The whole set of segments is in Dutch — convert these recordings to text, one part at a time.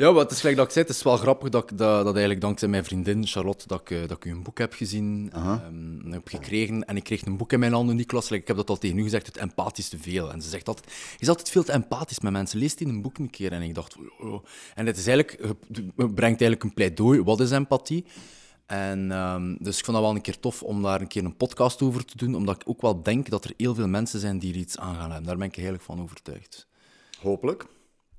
Ja, maar het is gelijk dat ik zei, het is wel grappig dat, ik- dat, dat eigenlijk dankzij mijn vriendin Charlotte dat ik, eh, dat ik een boek heb gezien, Aha. ehm, heb gekregen. En ik kreeg een boek in mijn handen. Like, ik heb dat al tegen u gezegd, het empathisch te veel. En ze zegt altijd, je is altijd veel te empathisch met mensen. Lees die een boek een keer. En ik dacht, oh, oh. En het is eigenlijk, het brengt eigenlijk een pleidooi. Wat is empathie? En ehm, dus ik vond dat wel een keer tof om daar een keer een podcast over te doen, omdat ik ook wel denk dat er heel veel mensen zijn die er iets aan gaan hebben. Daar ben ik eigenlijk van overtuigd. Hopelijk.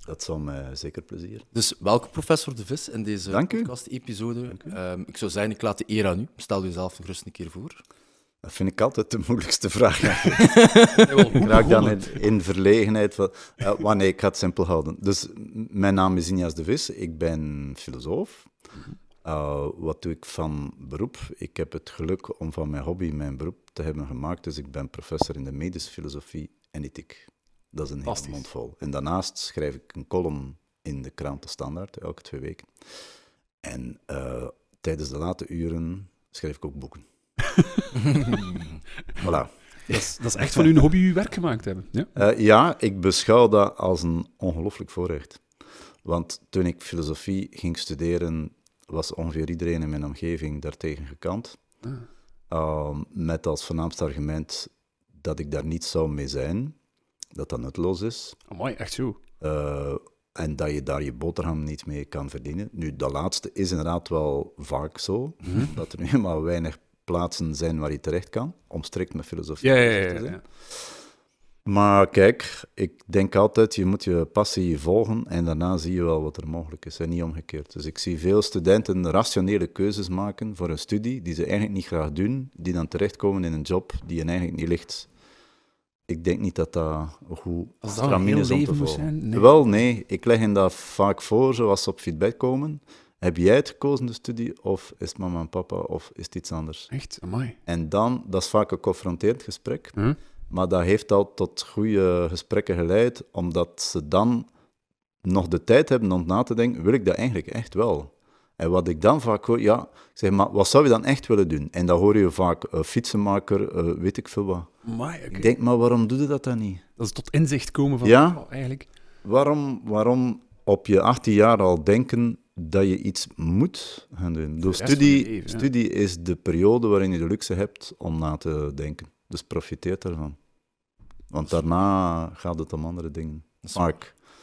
Dat zal mij zeker plezier. Dus welke professor De Vis in deze Dank u. podcast-episode? Ehm, ik zou zeggen, ik laat de eer aan u. Stel u zelf gerust een keer voor. Dat vind ik altijd de moeilijkste vraag. ik raak dan in, in verlegenheid. Van, maar nee, ik ga het simpel houden. Dus mijn naam is Injas de Vis. Ik ben filosoof. Uh, wat doe ik van beroep? Ik heb het geluk om van mijn hobby mijn beroep te hebben gemaakt. Dus ik ben professor in de medische filosofie en ethiek. Dat is een hele mond vol. En daarnaast schrijf ik een column in de krant De Standaard, elke twee weken. En eh, tijdens de late uren schrijf ik ook boeken. voilà. Dat is, dat is echt van uw hobby uw werk gemaakt hebben. Ja? Eh, ja, ik beschouw dat als een ongelooflijk voorrecht. Want toen ik filosofie ging studeren, was ongeveer iedereen in mijn omgeving daartegen gekant. Ah. Ehm, met als voornaamste argument dat ik daar niet zou mee zijn, dat dat nutteloos is. Amai, echt zo. eh, en dat je daar je boterham niet mee kan verdienen. Nu, dat laatste is inderdaad wel vaak zo, dat er nu helemaal weinig plaatsen zijn waar je terecht kan, om strikt met filosofie Ja, ja, ja. te zijn. Maar kijk, ik denk altijd, je moet je passie volgen en daarna zie je wel wat er mogelijk is en niet omgekeerd. Dus ik zie veel studenten rationele keuzes maken voor een studie die ze eigenlijk niet graag doen, die dan terechtkomen in een job die hen eigenlijk niet ligt. Ik denk niet dat dat goed Als dat stramien is om te volgen. Nee. Wel, nee. Ik leg hen dat vaak voor, zoals ze op feedback komen. Heb jij het gekozen, de studie, of is het mama en papa, of is het iets anders? Echt, amai. En dan, dat is vaak een confronterend gesprek, maar dat heeft al tot goede gesprekken geleid, omdat ze dan nog de tijd hebben om na te denken, wil ik dat eigenlijk echt wel? En wat ik dan vaak hoor, ja, zeg, maar wat zou je dan echt willen doen? En dan hoor je vaak, eh, fietsenmaker, eh, weet ik veel wat. Amai, oké. Ik denk, maar waarom doe je dat dan niet? Dat is tot inzicht komen van... Ja. oh, eigenlijk... Waarom, waarom op je 18 jaar al denken dat je iets moet gaan doen? Door studie, ja. studie is de periode waarin je de luxe hebt om na te denken. Dus profiteer daarvan. Want daarna gaat het om andere dingen. Je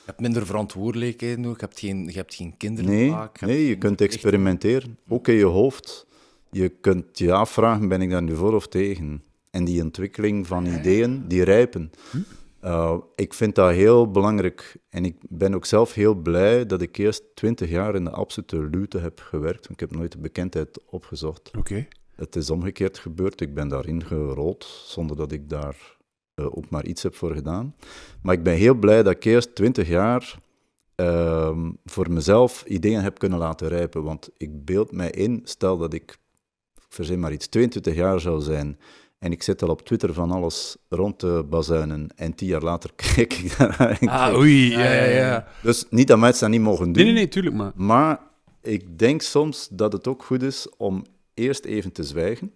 hebt minder verantwoordelijkheden nog, je hebt geen, je hebt geen kinderen Nee, vaak. je nee, je kunt experimenteren. Ook in je hoofd. Je kunt je afvragen, ben ik daar nu voor of tegen? En die ontwikkeling van ideeën, die rijpen. Uh, ik vind dat heel belangrijk. En ik ben ook zelf heel blij dat ik eerst twintig jaar in de absolute luwte heb gewerkt. want Ik heb nooit de bekendheid opgezocht. Oké. Het is omgekeerd gebeurd. Ik ben daarin gerold, zonder dat ik daar eh, ook maar iets heb voor gedaan. Maar ik ben heel blij dat ik eerst twintig jaar ehm, voor mezelf ideeën heb kunnen laten rijpen. Want ik beeld mij in, stel dat ik, ik verzin maar iets, 22 jaar zou zijn en ik zit al op Twitter van alles rond te bazuinen en tien jaar later kijk ik daar en ik Ah, oei, ja, ja, ja. Dus niet dat mensen dat niet mogen doen. Nee, nee, nee, tuurlijk, maar... Maar ik denk soms dat het ook goed is om eerst even te zwijgen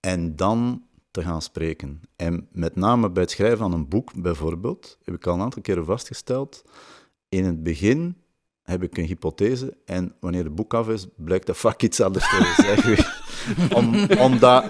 en dan te gaan spreken. En met name bij het schrijven van een boek bijvoorbeeld, heb ik al een aantal keren vastgesteld, in het begin heb ik een hypothese en wanneer het boek af is, blijkt dat vaak iets anders te zeggen. Om, omdat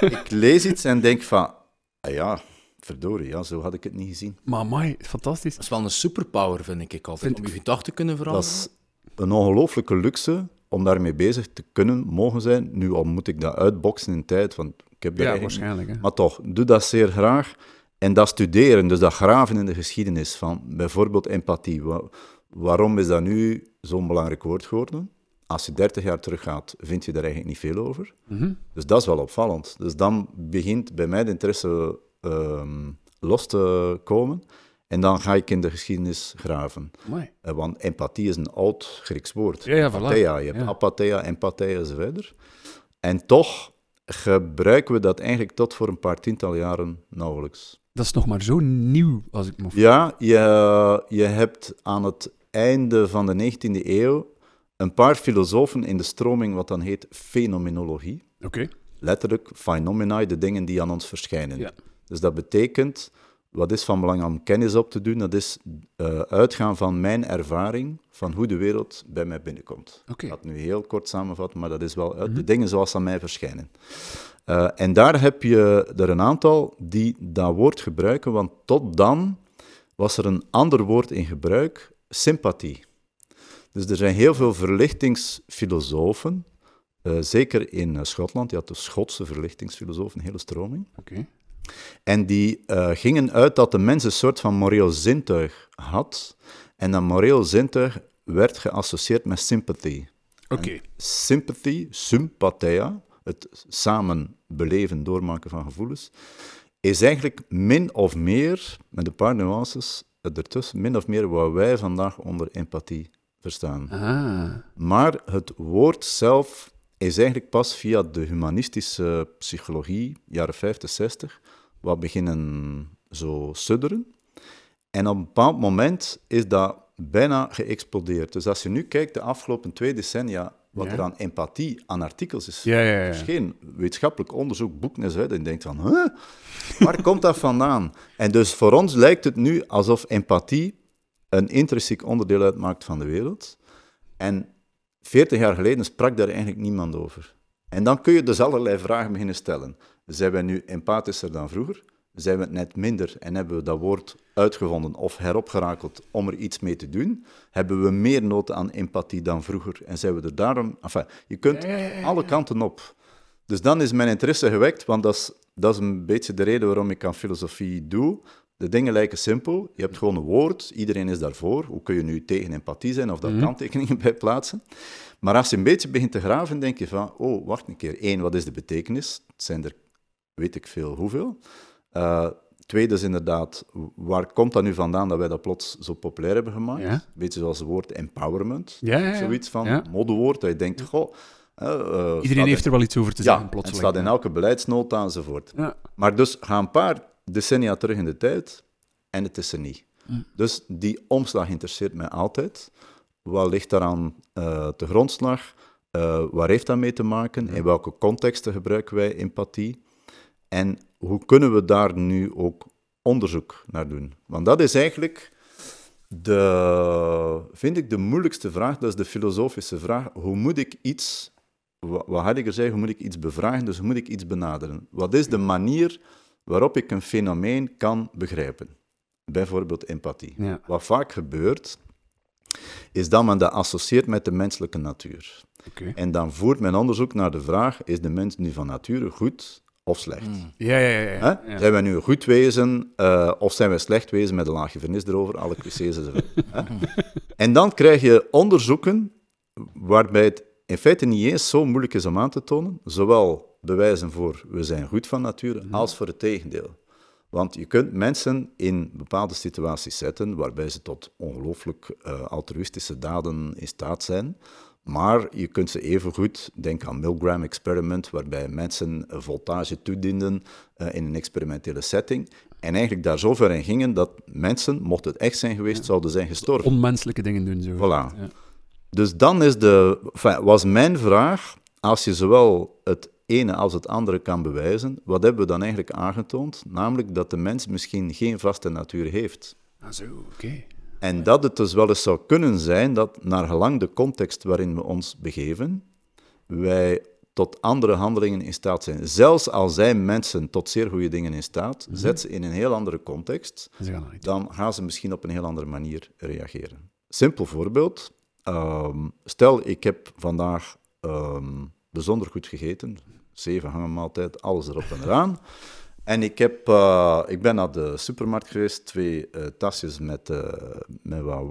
ik lees iets en denk van, ah ja, verdorie, ja, zo had ik het niet gezien. Maar amai, fantastisch. Dat is wel een superpower, vind ik altijd, Vind om je gedachten te kunnen Dat veranderen. is een ongelooflijke luxe om daarmee bezig te kunnen, mogen zijn. Nu al moet ik dat uitboksen in tijd, want ik heb Ja, waarschijnlijk. Hè. Maar toch, doe dat zeer graag. En dat studeren, dus dat graven in de geschiedenis van bijvoorbeeld empathie. Wa- waarom is dat nu zo'n belangrijk woord geworden? Als je 30 jaar teruggaat, vind je daar eigenlijk niet veel over. Mhm. Dus dat is wel opvallend. Dus dan begint bij mij de interesse ehm, los te komen. En dan ga ik in de geschiedenis graven. Eh, Want empathie is een oud Grieks woord. Ja, ja, voilà. Apatheia. Je hebt Ja. apatheia, empatheia enzovoort. En toch gebruiken we dat eigenlijk tot voor een paar tiental jaren nauwelijks. Dat is nog maar zo nieuw, als ik me... Ja, je, je hebt aan het einde van de 19e eeuw een paar filosofen in de stroming wat dan heet fenomenologie. Oké. Letterlijk, phenomena, de dingen die aan ons verschijnen. Ja. Dus dat betekent wat is van belang om kennis op te doen? Dat is eh, uitgaan van mijn ervaring van hoe de wereld bij mij binnenkomt. Oké. Ik ga het nu heel kort samenvatten, maar dat is wel uit de dingen zoals ze aan mij verschijnen. Eh, en daar heb je er een aantal die dat woord gebruiken, want tot dan was er een ander woord in gebruik, sympathie. Dus er zijn heel veel verlichtingsfilosofen, eh, zeker in Schotland. Je had de Schotse verlichtingsfilosofen, een hele stroming. En die eh, gingen uit dat de mens een soort van moreel zintuig had. En dat moreel zintuig werd geassocieerd met sympathy. Oké. Sympathy, sympathia, het samen beleven, doormaken van gevoelens, is eigenlijk min of meer, met een paar nuances ertussen, min of meer wat wij vandaag onder empathie verstaan. Ah. Maar het woord zelf is eigenlijk pas via de humanistische psychologie, jaren 50, 60, wat beginnen zo sudderen. En op een bepaald moment is dat bijna geëxplodeerd. Dus als je nu kijkt, de afgelopen twee decennia, wat Ja. er aan empathie, aan artikels is Ja, ja, ja. verschenen, wetenschappelijk onderzoek, en zo, en je denkt van, huh? waar komt dat vandaan? En dus voor ons lijkt het nu alsof empathie een intrinsiek onderdeel uitmaakt van de wereld. En 40 jaar geleden sprak daar eigenlijk niemand over. En dan kun je dus allerlei vragen beginnen stellen. Zijn wij nu empathischer dan vroeger? Zijn we het net minder en hebben we dat woord uitgevonden of heropgerakeld om er iets mee te doen? Hebben we meer nood aan empathie dan vroeger en zijn we er daarom... Enfin, je kunt alle kanten op. Dus dan is mijn interesse gewekt, want dat is, dat is een beetje de reden waarom ik aan filosofie doe. De dingen lijken simpel. Je hebt gewoon een woord, iedereen is daarvoor. Hoe kun je nu tegen empathie zijn of daar kanttekeningen bij plaatsen? Maar als je een beetje begint te graven, denk je van, oh, wacht een keer. Eén, wat is de betekenis? Het zijn er, weet ik veel, hoeveel. Uh, tweede is inderdaad, waar komt dat nu vandaan dat wij dat plots zo populair hebben gemaakt? Ja. Beetje zoals het woord empowerment. Ja, ja. Zoiets van, modewoord, dat je denkt, goh... uh, uh, Iedereen heeft in- er wel iets over te ja, zeggen, het plotseling. staat in elke beleidsnota enzovoort. Ja. Maar dus ga een paar decennia terug in de tijd en het is er niet. Dus die omslag interesseert mij altijd. Wat ligt daaraan eh te grondslag? Eh, waar heeft dat mee te maken? In welke contexten gebruiken wij empathie? En hoe kunnen we daar nu ook onderzoek naar doen? Want dat is eigenlijk de, vind ik de moeilijkste vraag, dat is de filosofische vraag. Hoe moet ik iets, wa- wat Heidegger zei, hoe moet ik iets bevragen, dus hoe moet ik iets benaderen? Wat is de manier waarop ik een fenomeen kan begrijpen? Bijvoorbeeld empathie. Ja. Wat vaak gebeurt, is dat men dat associeert met de menselijke natuur. En dan voert men onderzoek naar de vraag, is de mens nu van nature goed of slecht? Ja, ja, ja. ja. Hè? ja. Zijn wij nu een goed wezen eh, of zijn wij slecht wezen met een laagje vernis erover? Alle clichés enzovoort. hè? En dan krijg je onderzoeken waarbij het in feite niet eens zo moeilijk is om aan te tonen, zowel bewijzen voor we zijn goed van nature, als voor het tegendeel. Want je kunt mensen in bepaalde situaties zetten waarbij ze tot ongelooflijk eh, altruïstische daden in staat zijn. Maar je kunt ze evengoed, denk aan Milgram experiment, waarbij mensen voltage toedienden eh, in een experimentele setting. En eigenlijk daar zo ver in gingen dat mensen, mocht het echt zijn geweest, zouden zijn gestorven. Onmenselijke dingen doen zo. Voilà. Ja. Dus dan is de, enfin, was mijn vraag, als je zowel het ene als het andere kan bewijzen, wat hebben we dan eigenlijk aangetoond? Namelijk dat de mens misschien geen vaste natuur heeft. Ah, zo, oké. En dat het dus wel eens zou kunnen zijn dat, naar gelang de context waarin we ons begeven, wij tot andere handelingen in staat zijn. Zelfs al zijn mensen tot zeer goede dingen in staat, zet ze in een heel andere context, gaan dan gaan ze misschien op een heel andere manier reageren. Simpel voorbeeld. Ehm, stel, ik heb vandaag ehm, bijzonder goed gegeten. Zeven hangenmaaltijd, alles erop en eraan. En ik, heb, eh, ik ben naar de supermarkt geweest, twee eh, tasjes met, eh, met wat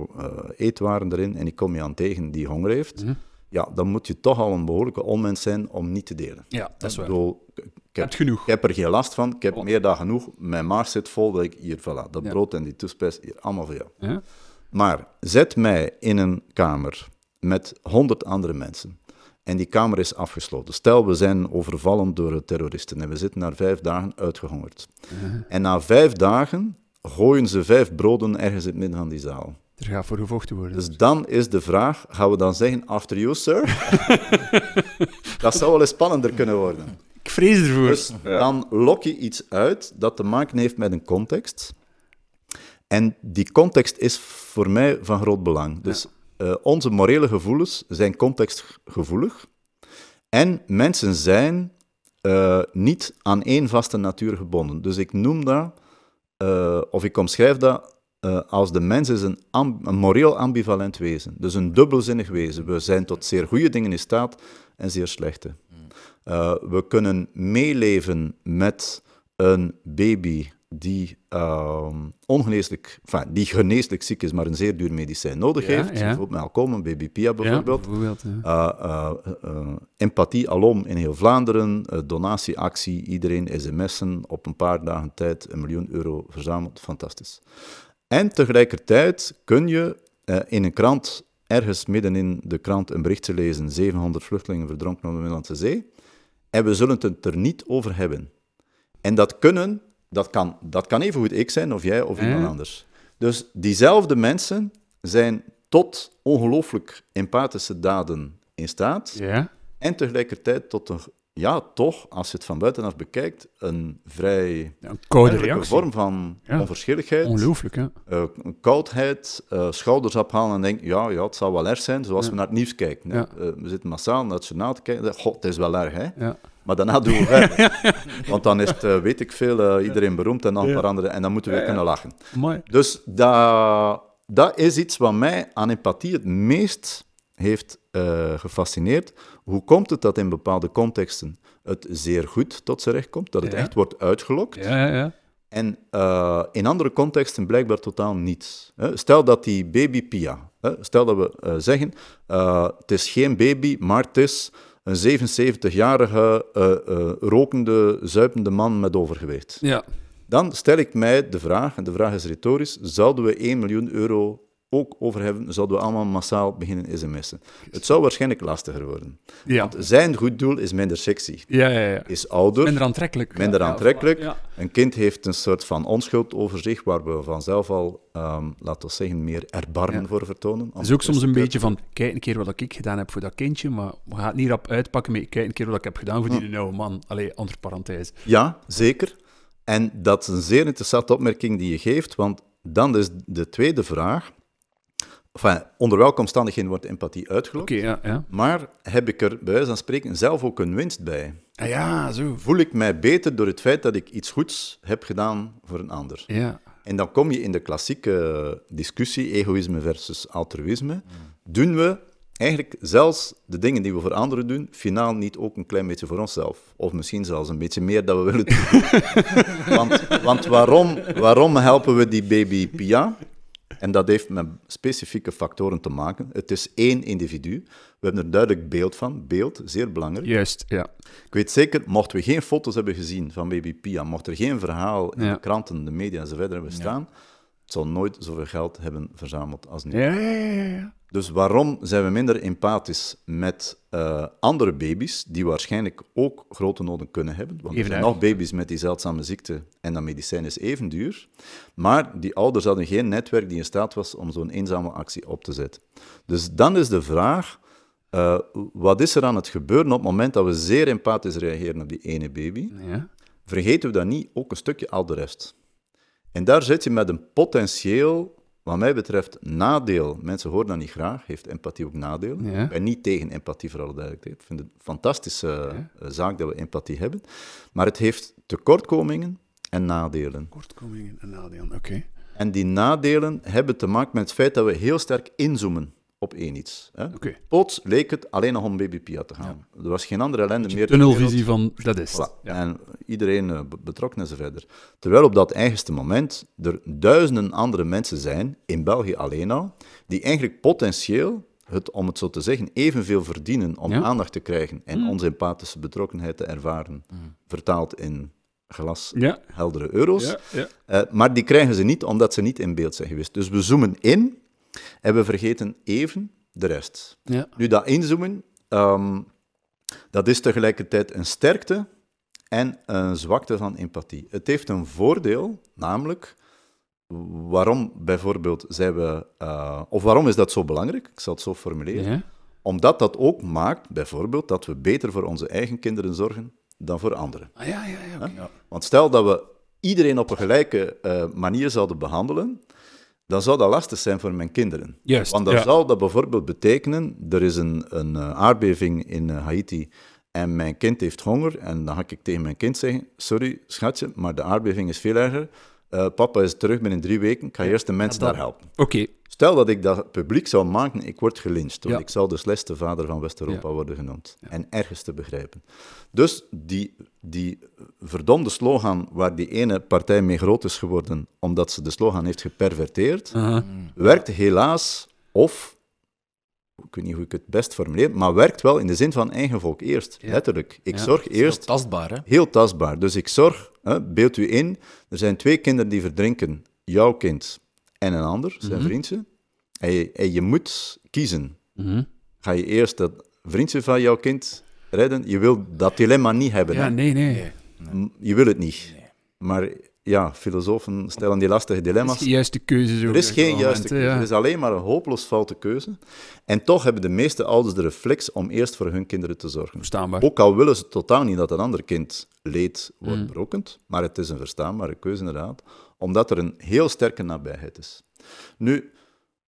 eetwaren erin. En ik kom iemand tegen die honger heeft. Ja, dan moet je toch al een behoorlijke onmens zijn om niet te delen. Ja, dat is Ik waar. bedoel, ik- ik heb, genoeg. ik heb er geen last van. Ik heb meer dan genoeg. Mijn maag zit vol. Dat ik hier, voilà, dat Ja. brood en die toespijs, hier, allemaal voor jou. Ja? Maar zet mij in een kamer met honderd andere mensen. En die kamer is afgesloten. Stel, we zijn overvallen door terroristen en we zitten na vijf dagen uitgehongerd. En na vijf dagen gooien ze vijf broden ergens in het midden van die zaal. Er gaat voor gevochten worden. Dus dan is de vraag, gaan we dan zeggen, after you, sir? dat zou wel eens spannender kunnen worden. Ik vrees ervoor. Dus dan lok je iets uit dat te maken heeft met een context. En die context is voor mij van groot belang. Dus uh, onze morele gevoelens zijn contextgevoelig. En mensen zijn uh, niet aan één vaste natuur gebonden. Dus ik noem dat, uh, of ik omschrijf dat als de mens is een, een, moreel ambivalent wezen. Dus een dubbelzinnig wezen. We zijn tot zeer goede dingen in staat en zeer slechte. we kunnen meeleven met een baby die, uh, ongeneeslijk, enfin, die geneeslijk ziek is, maar een zeer duur medicijn nodig heeft. Ja. Bijvoorbeeld met BBPia bijvoorbeeld. bijvoorbeeld uh, uh, empathie alom in heel Vlaanderen, donatieactie, iedereen sms'en, op een paar dagen tijd een miljoen euro verzameld. Fantastisch. En tegelijkertijd kun je in een krant, ergens midden in de krant, een berichtje lezen, 700 vluchtelingen verdronken op de Middellandse Zee, en we zullen het er niet over hebben. En dat kunnen dat kan, dat kan even goed ik zijn, of jij, of iemand anders. Dus diezelfde mensen zijn tot ongelooflijk empathische daden in staat. En tegelijkertijd tot een, ja, toch, als je het van buitenaf bekijkt, een vrij ja, een koude vorm van onverschilligheid. Ongelooflijk, ja. Uh, koudheid, uh, schouders ophalen en denken, ja, ja, het zal wel erg zijn, zoals we naar het nieuws kijken. Uh, we zitten massaal naar het journaal te kijken, god, het is wel erg, hè. Ja. Maar daarna doen we verder. Want dan is het, weet ik veel, iedereen beroemd en dan een paar andere. En dan moeten we kunnen lachen. Mooi. Dus dat, dat is iets wat mij aan empathie het meest heeft uh, gefascineerd. Hoe komt het dat in bepaalde contexten het zeer goed tot zijn recht komt? Dat het Ja. echt wordt uitgelokt? Ja, ja, ja. En uh, in andere contexten blijkbaar totaal niet. Hè. Stel dat die baby Pia, stel dat we uh, zeggen, het is geen baby, maar het is een 77-jarige rokende, zuipende man met overgewicht. Ja. Dan stel ik mij de vraag, en de vraag is retorisch, zouden we 1 miljoen euro ook over hebben, zouden we allemaal massaal beginnen sms'en. Het zou waarschijnlijk lastiger worden. Ja. Want zijn goed doel is minder sexy. Ja, ja, ja. Is ouder. Minder aantrekkelijk. Minder Ja, aantrekkelijk. ja. Een kind heeft een soort van onschuld over zich, waar we vanzelf al, ehm, laten we zeggen, meer erbarmen Ja. voor vertonen. Het is ook soms een beetje van, kijk een keer wat ik gedaan heb voor dat kindje, maar we gaan het niet rap uitpakken met, kijk een keer wat ik heb gedaan voor die oude man. Allee, andere parenthese. Ja, zeker. En dat is een zeer interessante opmerking die je geeft, want dan is de tweede vraag. Enfin, onder welke omstandigheden wordt empathie uitgelokt? Oké, ja, ja. Maar heb ik er bij wijze van spreken zelf ook een winst bij? Ah, ja, zo. Voel ik mij beter door het feit dat ik iets goeds heb gedaan voor een ander? Ja. En dan kom je in de klassieke discussie, egoïsme versus altruïsme. Doen we eigenlijk zelfs de dingen die we voor anderen doen, finaal niet ook een klein beetje voor onszelf? Of misschien zelfs een beetje meer dat we willen doen. want want waarom, waarom helpen we die baby Pia? En dat heeft met specifieke factoren te maken. Het is één individu. We hebben er duidelijk beeld van. Beeld, zeer belangrijk. Juist, ja. Ik weet zeker, mochten we geen foto's hebben gezien van baby Pia, mocht er geen verhaal in Ja. de kranten, de media enzovoort hebben staan, zal nooit zoveel geld hebben verzameld als nu. Ja, ja, ja, ja. Dus waarom zijn we minder empathisch met eh, andere baby's, die waarschijnlijk ook grote noden kunnen hebben? Want er zijn nog baby's met die zeldzame ziekte en dat medicijn is even duur. Maar die ouders hadden geen netwerk die in staat was om zo'n eenzame actie op te zetten. Dus dan is de vraag, eh, wat is er aan het gebeuren op het moment dat we zeer empathisch reageren op die ene baby? ja. vergeten we dan niet ook een stukje al de rest. En daar zit je met een potentieel, wat mij betreft, nadeel. Mensen horen dat niet graag, heeft empathie ook nadelen. Ja. Ik ben niet tegen empathie, voor alle duidelijkheid. Ik vind het een fantastische eh, zaak dat we empathie hebben. Maar het heeft tekortkomingen en nadelen. Kortkomingen en nadelen, oké. En die nadelen hebben te maken met het feit dat we heel sterk inzoomen op één iets. Hè. Plots leek het alleen nog om baby Pia te gaan. Er was geen andere ellende meer. Tunnelvisie van, dat is het. Voilà. Ja. En iedereen be- betrokken en zo verder. Terwijl op dat eigenste moment er duizenden andere mensen zijn, in België alleen al, die eigenlijk potentieel, het, om het zo te zeggen, evenveel verdienen om Ja. Mm. aandacht te krijgen en onze empathische betrokkenheid te ervaren, vertaald in glasheldere Ja. euro's. Eh, maar die krijgen ze niet omdat ze niet in beeld zijn geweest. Dus we zoomen in en we vergeten even de rest. Ja. Nu, dat inzoomen, ehm, dat is tegelijkertijd een sterkte en een zwakte van empathie. Het heeft een voordeel, namelijk waarom bijvoorbeeld zijn we, eh, of waarom is dat zo belangrijk? Ik zal het zo formuleren. Ja. Omdat dat ook maakt, bijvoorbeeld, dat we beter voor onze eigen kinderen zorgen dan voor anderen. Ah, ja, ja, ja. Want stel dat we iedereen op een gelijke eh, manier zouden behandelen, dan zou dat lastig zijn voor mijn kinderen. Juist, Want dan ja. zou dat bijvoorbeeld betekenen, er is een, een eh, aardbeving in eh, Haiti en mijn kind heeft honger. En dan ga ik tegen mijn kind zeggen, sorry schatje, maar de aardbeving is veel erger. Eh, papa is terug binnen drie weken, ik ga eerst de mensen daar helpen. Oké, Stel dat ik dat publiek zou maken, ik word gelyncht. Want Ja. ik zou de slechtste vader van West-Europa Ja. worden genoemd. En ergens te begrijpen. Dus die, die verdomde slogan waar die ene partij mee groot is geworden, omdat ze de slogan heeft geperverteerd, aha. werkt helaas, of, ik weet niet hoe ik het best formuleer, maar werkt wel in de zin van eigen volk eerst. Ja. Letterlijk. Ik Ja. zorg is heel eerst tastbaar, hè? heel tastbaar. Dus ik zorg, hè, beeld u in, er zijn twee kinderen die verdrinken, jouw kind en een ander, zijn Mhm. vriendje. En je, en je moet kiezen. Mhm. Ga je eerst dat vriendje van jouw kind redden? Je wil dat dilemma niet hebben. Ja, hè? nee, nee. Je wil het niet. Maar ja, filosofen stellen die lastige is dilemma's. de juiste Er is geen juiste keuze. ja. Er is alleen maar een hopeloos foute keuze. En toch hebben de meeste ouders de reflex om eerst voor hun kinderen te zorgen. Verstaanbaar. Ook al willen ze totaal niet dat een ander kind leed wordt Mm. berokkend, maar het is een verstaanbare keuze inderdaad, omdat er een heel sterke nabijheid is. Nu,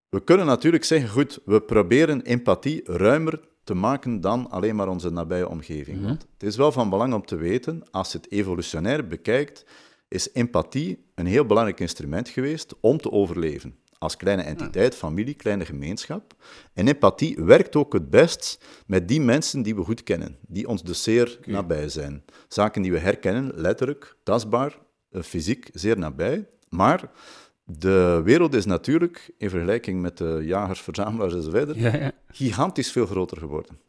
we kunnen natuurlijk zeggen, goed, we proberen empathie ruimer te maken dan alleen maar onze nabije omgeving. Mhm. Want het is wel van belang om te weten, als je het evolutionair bekijkt, is empathie een heel belangrijk instrument geweest om te overleven. Als kleine entiteit, familie, kleine gemeenschap. En empathie werkt ook het best met die mensen die we goed kennen, die ons dus zeer nabij zijn. Zaken die we herkennen, letterlijk, tastbaar, eh, fysiek, zeer nabij. Maar de wereld is natuurlijk, in vergelijking met de jagers, verzamelaars enzovoort, Ja, ja. gigantisch veel groter geworden.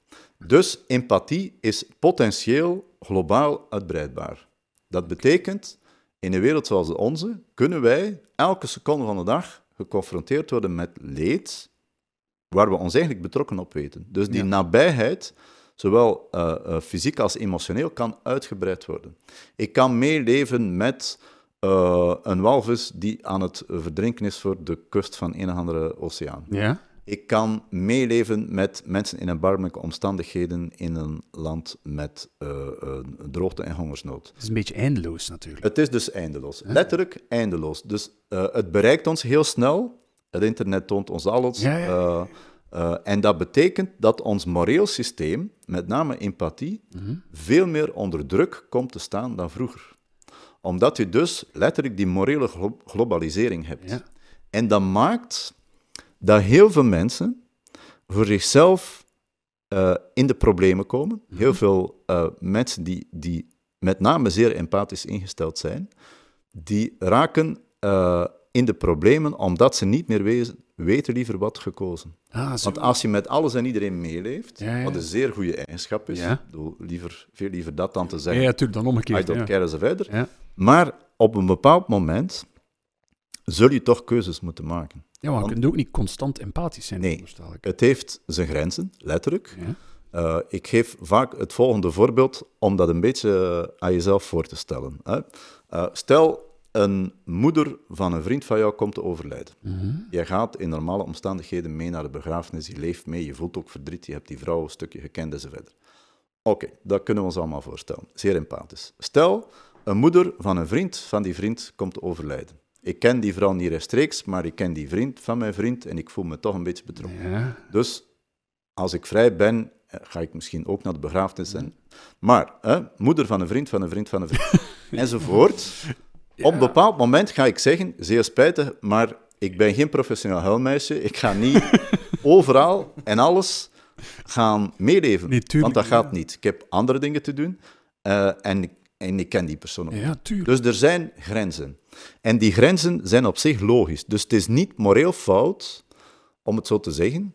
Dus empathie is potentieel globaal uitbreidbaar. Dat betekent, in een wereld zoals de onze, kunnen wij elke seconde van de dag geconfronteerd worden met leed waar we ons eigenlijk betrokken op weten. Dus die Ja. nabijheid, zowel eh, eh, fysiek als emotioneel, kan uitgebreid worden. Ik kan meeleven met eh, een walvis die aan het verdrinken is voor de kust van een of andere oceaan. ja. Ik kan meeleven met mensen in erbarmelijke omstandigheden in een land met eh, eh, droogte en hongersnood. Het is een beetje eindeloos natuurlijk. Het is dus eindeloos. Letterlijk eindeloos. Dus eh, het bereikt ons heel snel. Het internet toont ons alles. Ja, ja. En dat betekent dat ons moreel systeem, met name empathie, Mhm. veel meer onder druk komt te staan dan vroeger. Omdat je dus letterlijk die morele glo- globalisering hebt. En dat maakt dat heel veel mensen voor zichzelf eh, in de problemen komen. Heel veel eh, mensen die, die met name zeer empathisch ingesteld zijn, die raken eh, in de problemen omdat ze niet meer wezen, weten liever wat gekozen. Ah. Want als je met alles en iedereen meeleeft, Ja, ja. wat een zeer goede eigenschap is, Ja. liever, veel liever dat dan te zeggen, ja, natuurlijk, dan I omgekeerd. don't care enzovoort. Ja. Maar op een bepaald moment zul je toch keuzes moeten maken. ja, maar je Want- kunt ook niet constant empathisch zijn, Nee. ik. Het heeft zijn grenzen, letterlijk. Ja. Eh, ik geef vaak het volgende voorbeeld om dat een beetje aan jezelf voor te stellen. Hè. Eh, stel, een moeder van een vriend van jou komt te overlijden. Mhm. Je gaat in normale omstandigheden mee naar de begrafenis, je leeft mee, je voelt ook verdriet, je hebt die vrouw een stukje gekend enzovoort. Oké, dat kunnen we ons allemaal voorstellen. Zeer empathisch. Stel, een moeder van een vriend van die vriend komt te overlijden. Ik ken die vrouw niet rechtstreeks, maar ik ken die vriend van mijn vriend en ik voel me toch een beetje betrokken. Ja. Dus als ik vrij ben, eh, ga ik misschien ook naar de begrafenis. En... Maar, hè, moeder van een vriend, van een vriend, van een vriend, enzovoort. Op een bepaald moment ga ik zeggen, zeer spijtig, maar ik ben geen professioneel huilmeisje. Ik ga niet overal en alles gaan meeleven. Nee, want dat gaat niet. Ik heb andere dingen te doen eh, en, ik- en ik ken die persoon ook ja, tuurlijk. dus er zijn grenzen. En die grenzen zijn op zich logisch. Dus het is niet moreel fout, om het zo te zeggen,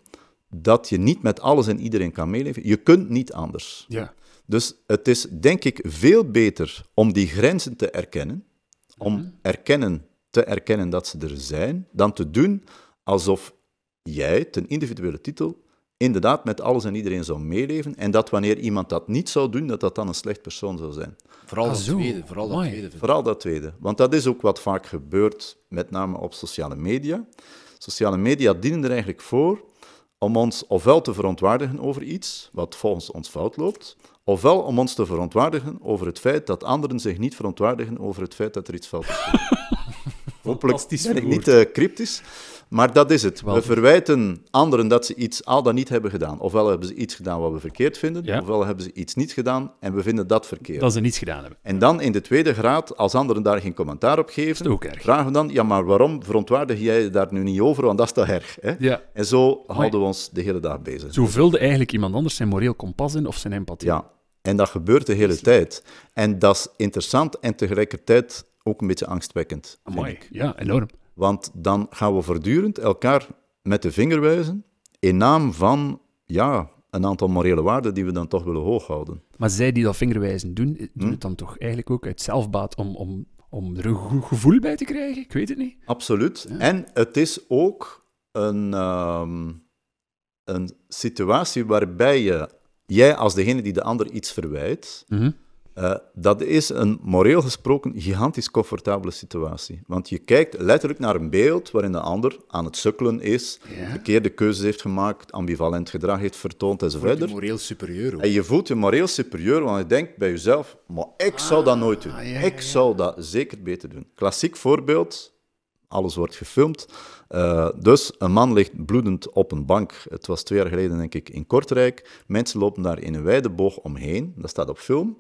dat je niet met alles en iedereen kan meeleven. Je kunt niet anders. Ja. Dus het is, denk ik, veel beter om die grenzen te erkennen, om erkennen, te erkennen dat ze er zijn, dan te doen alsof jij, ten individuele titel, inderdaad met alles en iedereen zou meeleven en dat wanneer iemand dat niet zou doen, dat dat dan een slecht persoon zou zijn. Vooral Ah, dat tweede. Vooral dat tweede. Vooral dat tweede. Want dat is ook wat vaak gebeurt, met name op sociale media. Sociale media dienen er eigenlijk voor om ons ofwel te verontwaardigen over iets wat volgens ons fout loopt, ofwel om ons te verontwaardigen over het feit dat anderen zich niet verontwaardigen over het feit dat er iets fout is. Hopelijk ben ik niet eh, cryptisch. Maar dat is het. We verwijten anderen dat ze iets al dan niet hebben gedaan. Ofwel hebben ze iets gedaan wat we verkeerd vinden, Ja. ofwel hebben ze iets niet gedaan en we vinden dat verkeerd. Dat ze niets gedaan hebben. En dan in de tweede graad, als anderen daar geen commentaar op geven, ook erg. vragen we dan, ja, maar waarom verontwaardig jij je daar nu niet over, want dat is toch erg. Hè? Ja. En zo houden we ons de hele dag bezig. Zo vulde eigenlijk iemand anders zijn moreel kompas in of zijn empathie. Ja, en dat gebeurt de hele tijd. En dat is interessant en tegelijkertijd ook een beetje angstwekkend. Mooi. Ja, enorm. Want dan gaan we voortdurend elkaar met de vinger wijzen in naam van ja, een aantal morele waarden die we dan toch willen hooghouden. Maar zij die dat vingerwijzen doen, doen Hm? het dan toch eigenlijk ook uit zelfbaat om, om, om er een goed gevoel bij te krijgen? Ik weet het niet. Absoluut. En het is ook een, ehm, een situatie waarbij je, jij als degene die de ander iets verwijt, eh, dat is een moreel gesproken gigantisch comfortabele situatie. Want je kijkt letterlijk naar een beeld waarin de ander aan het sukkelen is, Ja. verkeerde keuzes heeft gemaakt, ambivalent gedrag heeft vertoond enzovoort. moreel superieur. En je voelt je moreel superieur, want je denkt bij jezelf, maar ik zou dat nooit doen. Ah, ja, ja, Ik zou dat zeker beter doen. Klassiek voorbeeld, alles wordt gefilmd. Eh, dus een man ligt bloedend op een bank. Het was twee jaar geleden, denk ik, in Kortrijk. Mensen lopen daar in een wijde boog omheen. Dat staat op film.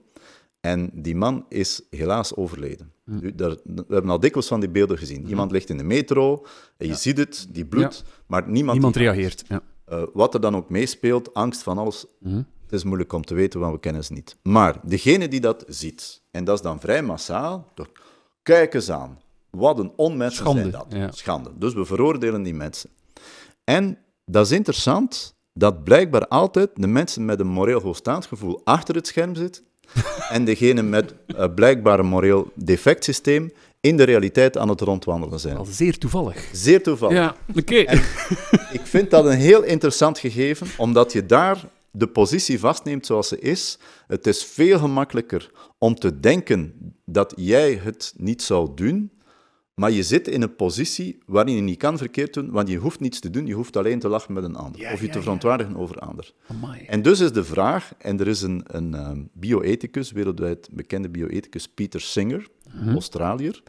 En die man is helaas overleden. Nu, daar- we hebben al dikwijls van die beelden gezien. Iemand ligt in de metro, en je ziet het, die bloed, maar niemand... Niemand reageert. Ja. eh, wat er dan ook meespeelt, angst van alles, Mhm. het is moeilijk om te weten, want we kennen ze niet. Maar degene die dat ziet, en dat is dan vrij massaal, toch, kijk eens aan. Wat een onmensen Schande, zijn dat. Schande. Dus we veroordelen die mensen. En dat is interessant, dat blijkbaar altijd de mensen met een moreel hoogstaand gevoel achter het scherm zitten en degene met eh, blijkbaar een moreel defect systeem in de realiteit aan het rondwandelen zijn. Al zeer toevallig. Zeer toevallig. Ja, oké. Ik vind dat een heel interessant gegeven, omdat je daar de positie vastneemt zoals ze is. Het is veel gemakkelijker om te denken dat jij het niet zou doen, maar je zit in een positie waarin je niet kan verkeerd doen, want je hoeft niets te doen, je hoeft alleen te lachen met een ander, Ja, of je ja, te ja. verontwaardigen over een ander. Amai. En dus is de vraag, en er is een, een ehm, bioethicus, wereldwijd bekende bioethicus, Peter Singer, Australiër,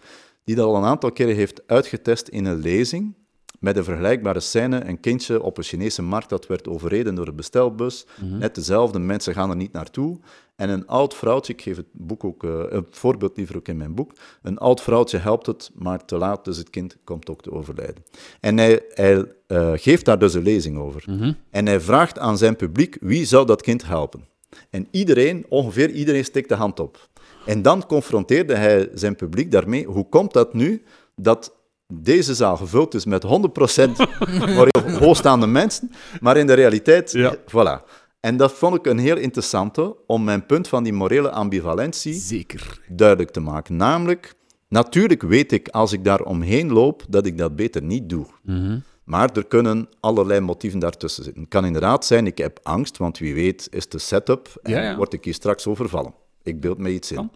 die dat al een aantal keren heeft uitgetest in een lezing met een vergelijkbare scène. Een kindje op een Chinese markt dat werd overreden door een bestelbus. Net dezelfde, mensen gaan er niet naartoe. En een oud vrouwtje, ik geef het boek ook, eh, een voorbeeld liever ook in mijn boek, een oud vrouwtje helpt het, maar te laat, dus het kind komt ook te overlijden. En hij, hij eh, geeft daar dus een lezing over. En hij vraagt aan zijn publiek, wie zou dat kind helpen? En iedereen, ongeveer iedereen, steekt de hand op. En dan confronteerde hij zijn publiek daarmee, hoe komt dat nu dat deze zaal gevuld is met 100% moreel hoogstaande mensen, maar in de realiteit, Ja. voilà. En dat vond ik een heel interessante om mijn punt van die morele ambivalentie Zeker. duidelijk te maken. Namelijk, natuurlijk weet ik als ik daar omheen loop dat ik dat beter niet doe. Mhm. Maar er kunnen allerlei motieven daartussen zitten. Het kan inderdaad zijn, ik heb angst, want wie weet is de setup en Ja, ja. word ik hier straks overvallen. Ik beeld me iets in.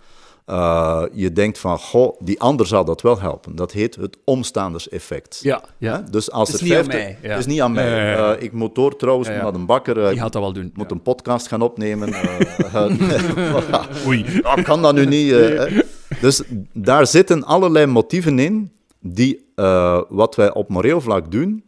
Uh, je denkt van, goh, die ander zal dat wel helpen. Dat heet het omstaanders-effect. Ja, ja. Dus als Het er is niet aan 50 mij, ja. Is niet aan mij. Ja, ja, ja. Uh, ik moet door trouwens Ja, ja. naar een bakker. uh, Die gaat dat wel doen. ik moet ja. een podcast gaan opnemen. uh. Oei. Ja, kan dat nu niet. eh. Dus daar zitten allerlei motieven in die eh, wat wij op moreel vlak doen,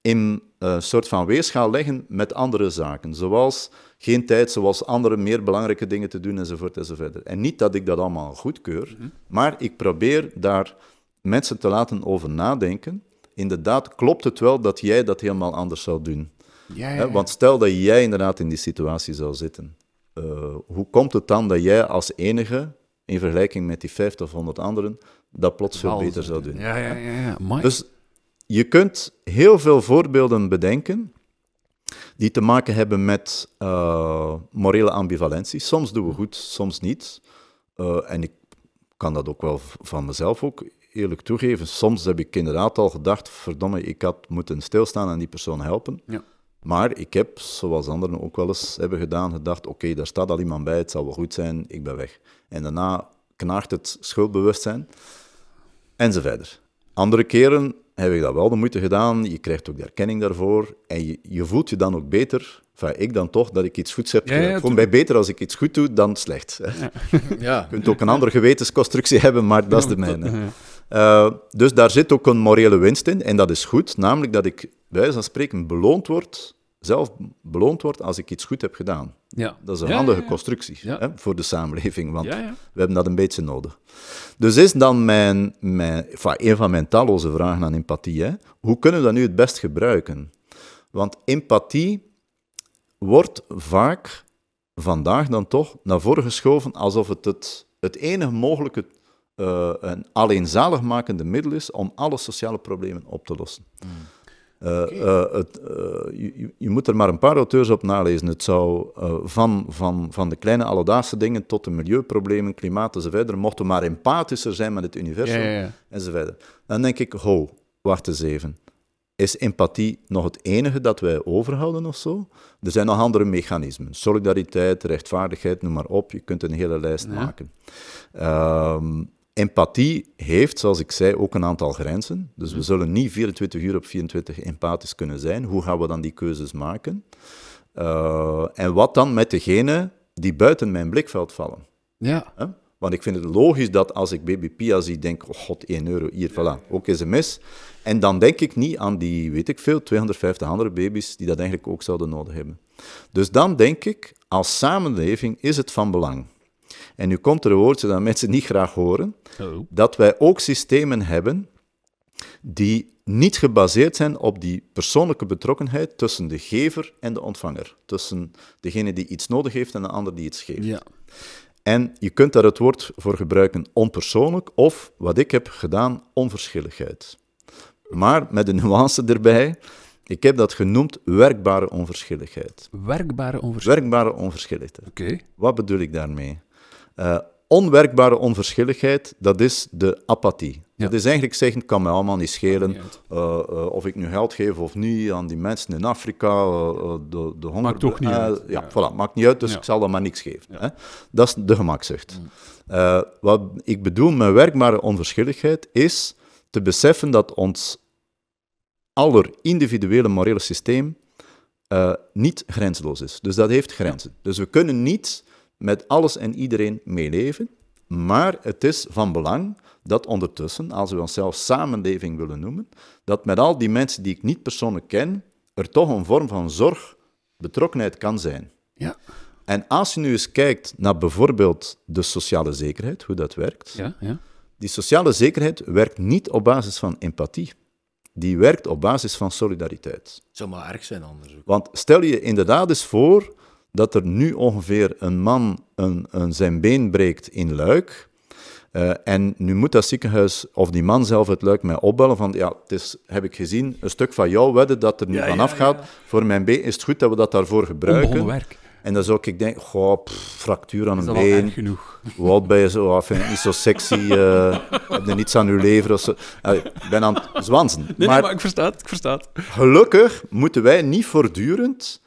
in een soort van weerschaal leggen met andere zaken. Zoals geen tijd, zoals andere meer belangrijke dingen te doen, enzovoort, enzovoort. En niet dat ik dat allemaal goedkeur, maar ik probeer daar mensen te laten over nadenken. Inderdaad, klopt het wel dat jij dat helemaal anders zou doen? Ja, ja. Want stel dat jij inderdaad in die situatie zou zitten. eh, hoe komt het dan dat jij als enige, in vergelijking met die 50 of 100 anderen, dat plots veel beter zo zou doen? Ja, ja, ja. Dus je kunt heel veel voorbeelden bedenken die te maken hebben met eh, morele ambivalentie. Soms doen we goed, soms niet. Eh, en ik kan dat ook wel van mezelf ook eerlijk toegeven. Soms heb ik inderdaad al gedacht, verdomme, ik had moeten stilstaan en die persoon helpen. Ja. Maar ik heb, zoals anderen ook wel eens hebben gedaan, gedacht, oké, daar staat al iemand bij, het zal wel goed zijn, ik ben weg. En daarna knaagt het schuldbewustzijn en zo verder. Andere keren heb ik dat wel de moeite gedaan, je krijgt ook de erkenning daarvoor en je, je voelt je dan ook beter, enfin, ik dan toch, dat ik iets goeds heb Ja, ja, gedaan. Ik voel mij beter als ik iets goed doe dan slecht. hè. Ja. Je kunt ook een andere gewetensconstructie hebben, maar dat is de mijne. Eh, dus daar zit ook een morele winst in, en dat is goed. Namelijk dat ik, bij wijze van spreken, beloond word, zelf beloond word als ik iets goed heb gedaan. Ja. Dat is een Ja, handige ja, constructie. Hè, voor de samenleving, want we hebben dat een beetje nodig. Dus is dan mijn, mijn, enfin, een van mijn talloze vragen aan empathie. Hè? Hoe kunnen we dat nu het best gebruiken? Want empathie wordt vaak vandaag dan toch naar voren geschoven alsof het het, het enige mogelijke eh een alleenzaligmakende middel is om alle sociale problemen op te lossen. Eh, eh, het, eh, je, moet er maar een paar auteurs op nalezen. Het zou eh, van, van, van de kleine alledaagse dingen tot de milieuproblemen, klimaat enzovoort, mochten we maar empathischer zijn met het universum Ja, ja, ja. enzovoort. Dan denk ik, ho, wacht eens even. Is empathie nog het enige dat wij overhouden of zo? Er zijn nog andere mechanismen. Solidariteit, rechtvaardigheid, noem maar op. Je kunt een hele lijst Ja. maken. Ehm, empathie heeft, zoals ik zei, ook een aantal grenzen. Dus we zullen niet 24 uur op 24 empathisch kunnen zijn. Hoe gaan we dan die keuzes maken? Eh, en wat dan met degenen die buiten mijn blikveld vallen? Ja. Want ik vind het logisch dat als ik Baby Pia zie, denk oh god, 1 euro, hier, voilà, ook sms. En dan denk ik niet aan die, weet ik veel, 250 andere baby's die dat eigenlijk ook zouden nodig hebben. Dus dan denk ik, als samenleving is het van belang. En nu komt er een woordje dat mensen niet graag horen, Oh. dat wij ook systemen hebben die niet gebaseerd zijn op die persoonlijke betrokkenheid tussen de gever en de ontvanger. Tussen degene die iets nodig heeft en de ander die iets geeft. Ja. En je kunt daar het woord voor gebruiken onpersoonlijk of, wat ik heb gedaan, onverschilligheid. Maar met een nuance erbij, ik heb dat genoemd werkbare onverschilligheid. Werkbare onverschilligheid. Werkbare onverschilligheid. Oké. Wat bedoel ik daarmee? Eh, onwerkbare onverschilligheid, dat is de apathie. Ja. Dat is eigenlijk zeggen, het kan mij allemaal niet schelen niet eh, eh, of ik nu geld geef of niet aan die mensen in Afrika, de, de honger... Maakt toch niet uit. Ja, Ja. voilà, maakt niet uit, dus Ja. ik zal dan maar niks geven. Hè? Dat is de gemakzucht. Eh, wat ik bedoel met werkbare onverschilligheid is te beseffen dat ons aller individuele morele systeem niet grensloos is. Dus dat heeft grenzen. Dus we kunnen niet met alles en iedereen meeleven, maar het is van belang dat ondertussen, als we onszelf samenleving willen noemen, dat met al die mensen die ik niet persoonlijk ken, er toch een vorm van zorg, betrokkenheid kan zijn. Ja. En als je nu eens kijkt naar bijvoorbeeld de sociale zekerheid, hoe dat werkt, Ja, ja. die sociale zekerheid werkt niet op basis van empathie. Die werkt op basis van solidariteit. Het zou maar erg zijn anders ook. Want stel je inderdaad eens voor dat er nu ongeveer een man een, een, zijn been breekt in Luik. eh, en nu moet dat ziekenhuis of die man zelf het Luik mij opbellen van ja, het is, heb ik gezien, een stuk van jouw wedden dat er nu Ja, vanaf ja, gaat. ja. Voor mijn been is het goed dat we dat daarvoor gebruiken. Werk. En dan zou ik denken, goh, pff, fractuur aan een been. genoeg? Oud ben je zo? Oh, vind ik niet zo sexy. eh heb je niets aan je lever of zo? Allee, Ik ben aan het zwansen. Nee, maar maar ik versta het, ik versta het. gelukkig moeten wij niet voortdurend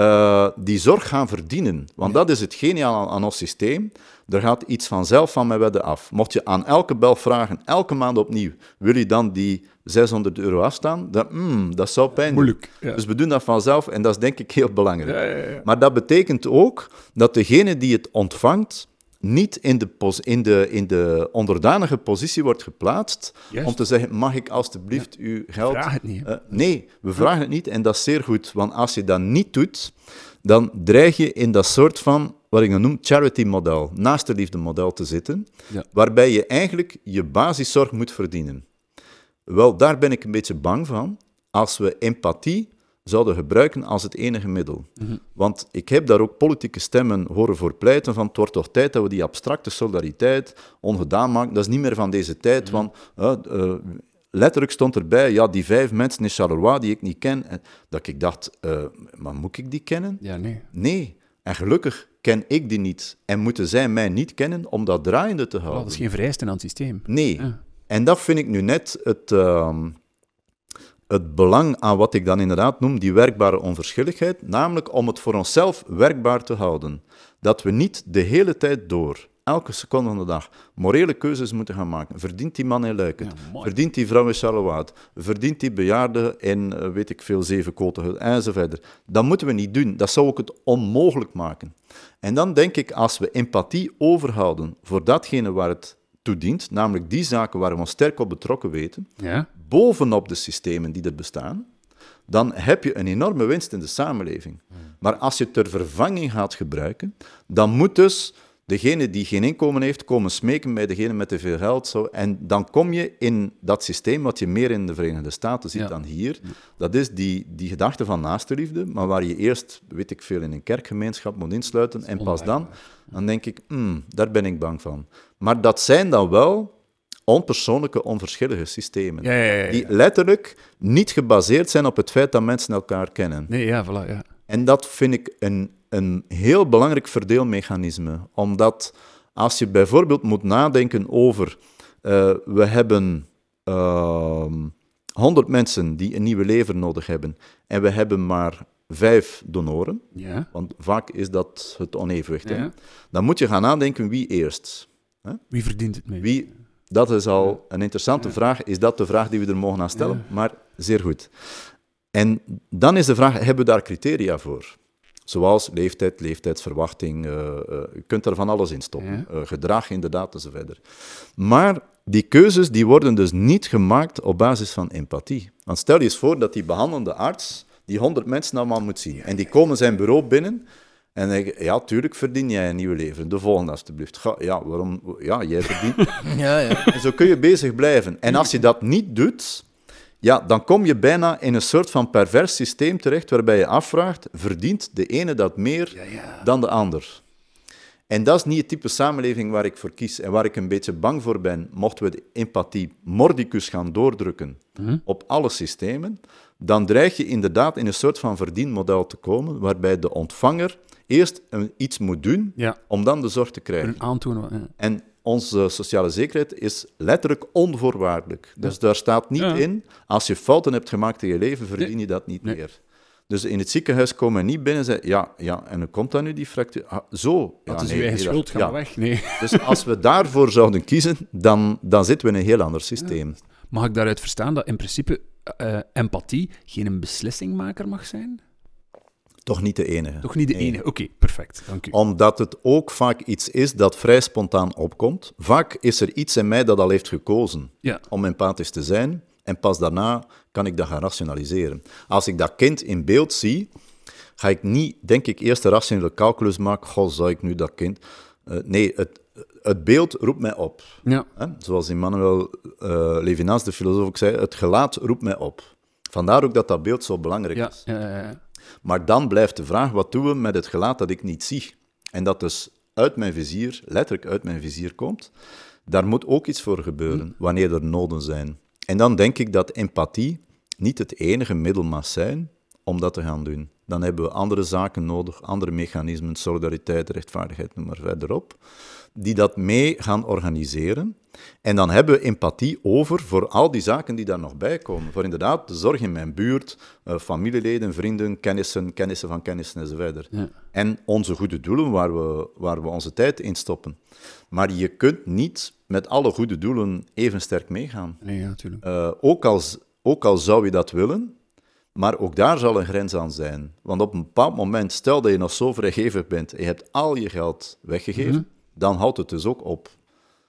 eh, die zorg gaan verdienen. Want dat is het geniaal aan, aan ons systeem. Er gaat iets vanzelf van mijn wedden af. Mocht je aan elke bel vragen, elke maand opnieuw, wil je dan die 600 euro afstaan? Dan, mm, dat zou pijn doen. Moeilijk. Ja. Dus we doen dat vanzelf en dat is denk ik heel belangrijk. Ja. Maar dat betekent ook dat degene die het ontvangt niet in de, pos- in de, in de onderdanige positie wordt geplaatst Juist. om te zeggen, mag ik alstublieft uw geld... Vraag het niet. Eh, nee, we vragen het niet en dat is zeer goed. Want als je dat niet doet, dan dreig je in dat soort van, wat ik dan noem, charity-model, naaste model te zitten, Ja. waarbij je eigenlijk je basiszorg moet verdienen. Wel, daar ben ik een beetje bang van, als we empathie zouden gebruiken als het enige middel. Want ik heb daar ook politieke stemmen horen voor pleiten van het wordt toch tijd dat we die abstracte solidariteit ongedaan maken. Dat is niet meer van deze tijd, want eh, eh, letterlijk stond erbij, ja, die vijf mensen in Charleroi die ik niet ken. En dat ik dacht, eh, maar moet ik die kennen? Ja, nee. Nee. En gelukkig ken ik die niet. En moeten zij mij niet kennen om dat draaiende te Oh, houden. dat is geen vereiste aan het systeem. Nee. Ja. En dat vind ik nu net het, ehm, het belang aan wat ik dan inderdaad noem die werkbare onverschilligheid, namelijk om het voor onszelf werkbaar te houden. Dat we niet de hele tijd door, elke seconde van de dag, morele keuzes moeten gaan maken. Verdient die man in Luiken? Ja, mooi. verdient die vrouw in Charleroi? Verdient die bejaarde in, eh, weet ik veel, Zevenkoten? Enzovoort. Dat moeten we niet doen. Dat zou ook het onmogelijk maken. En dan denk ik, als we empathie overhouden voor datgene waar het toedient, namelijk die zaken waar we ons sterk op betrokken weten, Ja. bovenop de systemen die er bestaan, dan heb je een enorme winst in de samenleving. Maar als je het ter vervanging gaat gebruiken, dan moet dus degene die geen inkomen heeft komen smeken bij degene met te veel geld. Zo. En dan kom je in dat systeem wat je meer in de Verenigde Staten ziet Ja. dan hier. Dat is die, die gedachte van naastenliefde, maar waar je eerst, weet ik veel, in een kerkgemeenschap moet insluiten en pas dan, dan denk ik, hmm, daar ben ik bang van. Maar dat zijn dan wel onpersoonlijke, onverschillige systemen. Ja, ja. Die letterlijk niet gebaseerd zijn op het feit dat mensen elkaar kennen. Nee, ja, voilà, ja. En dat vind ik een, een heel belangrijk verdeelmechanisme. Omdat als je bijvoorbeeld moet nadenken over... eh, we hebben ehm 100 mensen die een nieuwe lever nodig hebben en we hebben maar vijf donoren, Ja. want vaak is dat het onevenwicht. hè. Dan moet je gaan nadenken wie eerst. Wie verdient het mee? Wie, dat is al een interessante vraag. Is dat de vraag die we er mogen aan stellen? Maar zeer goed. En dan is de vraag, hebben we daar criteria voor? Zoals leeftijd, leeftijdsverwachting, eh, eh, je kunt er van alles in stoppen. Eh, gedrag inderdaad, en zo verder. Maar die keuzes die worden dus niet gemaakt op basis van empathie. Want stel je eens voor dat die behandelende arts die 100 mensen allemaal moet zien. En die komen zijn bureau binnen en zeggen, ja, tuurlijk verdien jij een nieuwe leven. De volgende alstublieft. Ga, ja, waarom? Ja, jij verdient... Ja, ja. En zo kun je bezig blijven. En als je dat niet doet, ja, dan kom je bijna in een soort van pervers systeem terecht waarbij je afvraagt, verdient de ene dat meer dan de ander? En dat is niet het type samenleving waar ik voor kies en waar ik een beetje bang voor ben, mochten we de empathie mordicus gaan doordrukken op alle systemen, dan dreig je inderdaad in een soort van verdienmodel te komen, waarbij de ontvanger eerst een, iets moet doen Ja. om dan de zorg te krijgen. Een aantonen. ja. En onze sociale zekerheid is letterlijk onvoorwaardelijk. Dus daar staat niet Ja. in, als je fouten hebt gemaakt in je leven, verdien je dat niet Nee. meer. Dus in het ziekenhuis komen niet binnen en zeggen, ja, ja, en hoe komt dat nu, die fractuur? Ah, zo. Ja, Dat is nee, uw eigen schuld, ga ja. weg. Nee. Dus als we daarvoor zouden kiezen, dan, dan zitten we in een heel ander systeem. Mag ik daaruit verstaan dat in principe eh, empathie geen beslissingmaker mag zijn? Toch niet de enige. Toch niet de enige? Oké, perfect. Dank u. Omdat het ook vaak iets is dat vrij spontaan opkomt. Vaak is er iets in mij dat al heeft gekozen Ja. om empathisch te zijn. En pas daarna kan ik dat gaan rationaliseren. Als ik dat kind in beeld zie, ga ik niet, denk ik, eerst de rationele calculus maken. Goh, zou ik nu dat kind... Eh, nee, het, het beeld roept mij op. Ja. Hè? Zoals Emmanuel eh Levinas, de filosoof, ook zei, het gelaat roept mij op. Vandaar ook dat dat beeld zo belangrijk Ja, is. ja, ja, ja. Maar dan blijft de vraag, wat doen we met het gelaat dat ik niet zie? En dat dus uit mijn vizier, letterlijk uit mijn vizier komt. Daar moet ook iets voor gebeuren, wanneer er noden zijn. En dan denk ik dat empathie niet het enige middel mag zijn om dat te gaan doen. Dan hebben we andere zaken nodig, andere mechanismen, solidariteit, rechtvaardigheid, noem maar verder op, die dat mee gaan organiseren. En dan hebben we empathie over voor al die zaken die daar nog bij komen. Voor inderdaad de zorg in mijn buurt, eh, familieleden, vrienden, kennissen, kennissen van kennissen enzovoort. Ja. En onze goede doelen waar we, waar we onze tijd in stoppen. Maar je kunt niet met alle goede doelen even sterk meegaan. Nee, ja, natuurlijk. Eh, ook, als, ook al zou je dat willen, maar ook daar zal een grens aan zijn. Want op een bepaald moment, stel dat je nog zo vrijgevig bent en je hebt al je geld weggegeven, dan houdt het dus ook op.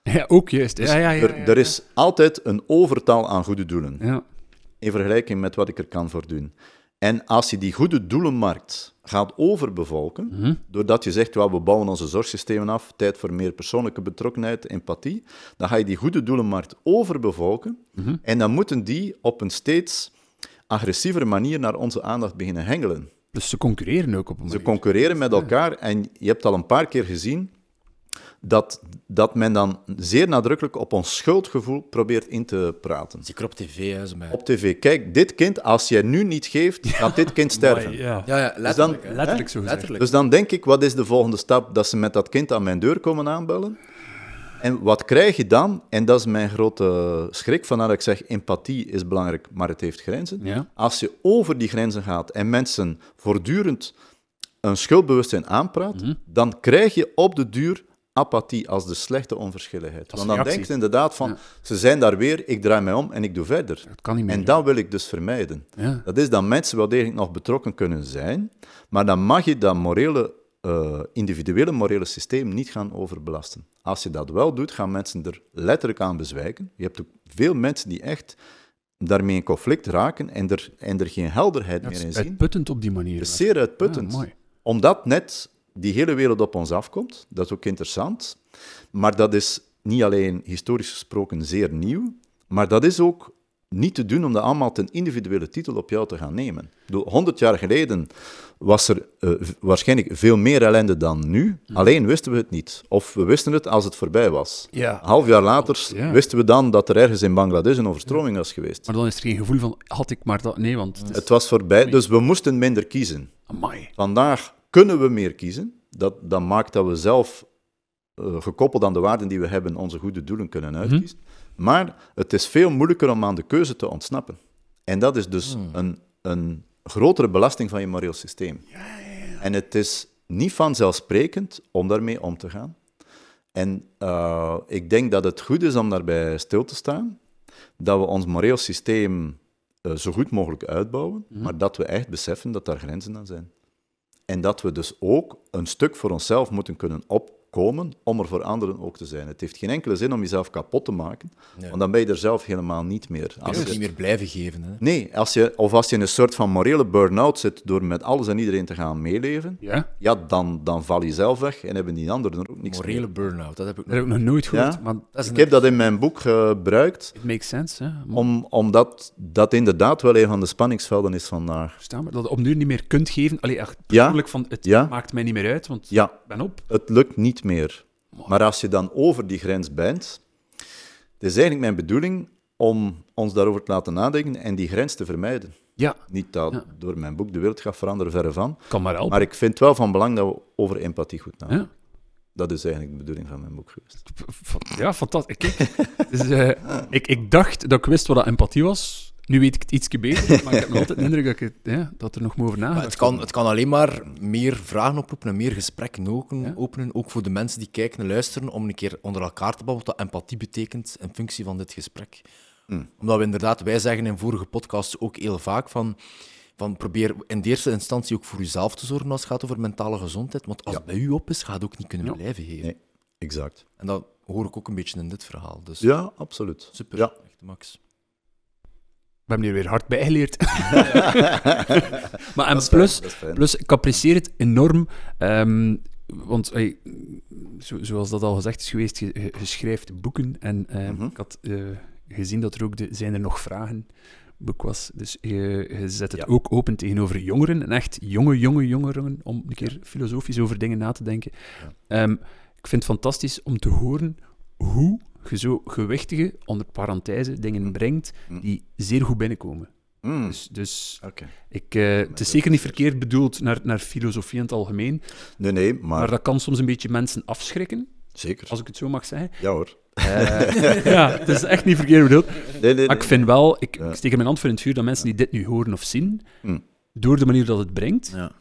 Ja, ook juist. Ja, ja, ja, ja, er, er is altijd een overtal aan goede doelen, Ja. in vergelijking met wat ik er kan voor doen. En als je die goede doelenmarkt gaat overbevolken, doordat je zegt, well, we bouwen onze zorgsystemen af, tijd voor meer persoonlijke betrokkenheid, empathie, dan ga je die goede doelenmarkt overbevolken en dan moeten die op een steeds agressievere manier naar onze aandacht beginnen hengelen. Dus ze concurreren ook op een Ze manier. concurreren met elkaar en je hebt al een paar keer gezien dat, dat men dan zeer nadrukkelijk op ons schuldgevoel probeert in te praten. Zeker op tv, hè. Op tv, kijk, dit kind, als jij nu niet geeft, gaat dit kind sterven. Ja, Ja, ja, dan- letterlijk. letterlijk zo. Letterlijk. Dus dan denk ik, wat is de volgende stap? Dat ze met dat kind aan mijn deur komen aanbellen. En wat krijg je dan? En dat is mijn grote schrik, vandaar dat ik zeg, empathie is belangrijk, maar het heeft grenzen. Ja. Als je over die grenzen gaat en mensen voortdurend een schuldbewustzijn aanpraat, Mhm. dan krijg je op de duur apathie als de slechte onverschilligheid. is Want dan reactie. denk je inderdaad van, Ja. ze zijn daar weer, ik draai mij om en ik doe verder. Dat kan niet meer. En dat wil ik dus vermijden. Ja. Dat is dat mensen wel degelijk nog betrokken kunnen zijn, maar dan mag je dat morele eh, individuele morele systeem niet gaan overbelasten. Als je dat wel doet, gaan mensen er letterlijk aan bezwijken. Je hebt ook veel mensen die echt daarmee in conflict raken en er, en er geen helderheid Dat meer is in zien. uitputtend op die manier. Dat is zeer uitputtend. Ja, mooi. Omdat net die hele wereld op ons afkomt, dat is ook interessant. Maar dat is niet alleen historisch gesproken zeer nieuw, maar dat is ook niet te doen om dat allemaal ten individuele titel op jou te gaan nemen. 100 jaar geleden was er eh, waarschijnlijk veel meer ellende dan nu, alleen wisten we het niet. Of we wisten het als het voorbij was. Ja. Half jaar later Ja. wisten we dan dat er ergens in Bangladesh een overstroming was geweest. Maar dan is er geen gevoel van, had ik maar dat... Nee, want het is... Het was voorbij, dus we moesten minder kiezen. Amai. Vandaag kunnen we meer kiezen. Dat, dat maakt dat we zelf, eh, gekoppeld aan de waarden die we hebben, onze goede doelen kunnen uitkiezen. Maar het is veel moeilijker om aan de keuze te ontsnappen. En dat is dus een, een grotere belasting van je moreel systeem. En het is niet vanzelfsprekend om daarmee om te gaan. En eh, ik denk dat het goed is om daarbij stil te staan, dat we ons moreel systeem eh, zo goed mogelijk uitbouwen, maar dat we echt beseffen dat daar grenzen aan zijn. En dat we dus ook een stuk voor onszelf moeten kunnen opkomen om er voor anderen ook te zijn. Het heeft geen enkele zin om jezelf kapot te maken, want dan ben je er zelf helemaal niet meer. Je Als je- niet meer blijven geven. Hè. Nee, als je, of als je in een soort van morele burn-out zit door met alles en iedereen te gaan meeleven, Ja? ja, dan, dan val je zelf weg en hebben die anderen er ook niks Morele meer. burn-out, dat heb ik Dat heb nog. ik nog nooit gehoord, Ja? maar Dat is Ik heb dat in mijn boek gebruikt, it makes sense. Hè? Maar om, omdat dat inderdaad wel een van de spanningsvelden is vandaag. verstaan we, dat je op nu niet meer kunt geven. Allee, echt Ja. persoonlijk van, het Ja. maakt mij niet meer uit, want Ja, ik ben op. het lukt niet meer. Maar als je dan over die grens bent, het is eigenlijk mijn bedoeling om ons daarover te laten nadenken en die grens te vermijden. Ja, Niet dat Ja. door mijn boek de wereld gaat veranderen, verre van. kan maar helpen. Maar ik vind wel van belang dat we over empathie goed nadenken. Ja. Dat is eigenlijk de bedoeling van mijn boek geweest. Ja, fantastisch. Kijk, dus, eh, ik, ik dacht dat ik wist wat dat empathie was. Nu weet ik het ietsje beter, maar ik heb nog altijd de indruk dat, ik het, ja, dat er nog meer over Maar nagedacht het, kan, wordt. het kan alleen maar meer vragen oproepen en meer gesprekken openen, Ja. openen, ook voor de mensen die kijken en luisteren, om een keer onder elkaar te babbelen wat dat empathie betekent in functie van dit gesprek. Hmm. Omdat we inderdaad, wij zeggen in vorige podcasts ook heel vaak van, van probeer in de eerste instantie ook voor jezelf te zorgen als het gaat over mentale gezondheid, want als Ja. het bij u op is, gaat het ook niet kunnen Ja. blijven geven. Nee, exact. En dat hoor ik ook een beetje in dit verhaal. Dus Ja, absoluut. super, Ja. echt Max. We hebben hier weer hard bijgeleerd. maar en Dat is fijn, plus, dat is fijn. plus, ik apprecieer het enorm. ehm, want hey, zo, zoals dat al gezegd is geweest, je, schrijft boeken. En ehm, Mhm. ik had eh, gezien dat er ook de Zijn er nog vragen boek was. Dus je, je zet het Ja. ook open tegenover jongeren. En echt jonge, jonge jongeren. Om een keer filosofisch over dingen na te denken. Ehm, ik vind het fantastisch om te horen hoe je zo gewichtige, onder parenthese, dingen Mhm. brengt Mhm. die zeer goed binnenkomen. Mm, Dus, dus ik, eh, het is zeker niet verkeerd bedoeld naar, naar filosofie in het algemeen, Nee, nee, maar, maar dat kan soms een beetje mensen afschrikken, zeker. als ik het zo mag zeggen. Ja hoor. Eh, ja, het is echt niet verkeerd bedoeld. Nee, nee, Maar ik vind wel, ik, Ja. ik steek mijn hand voor in het vuur, dat mensen die dit nu horen of zien, Mm. door de manier dat het brengt, Ja.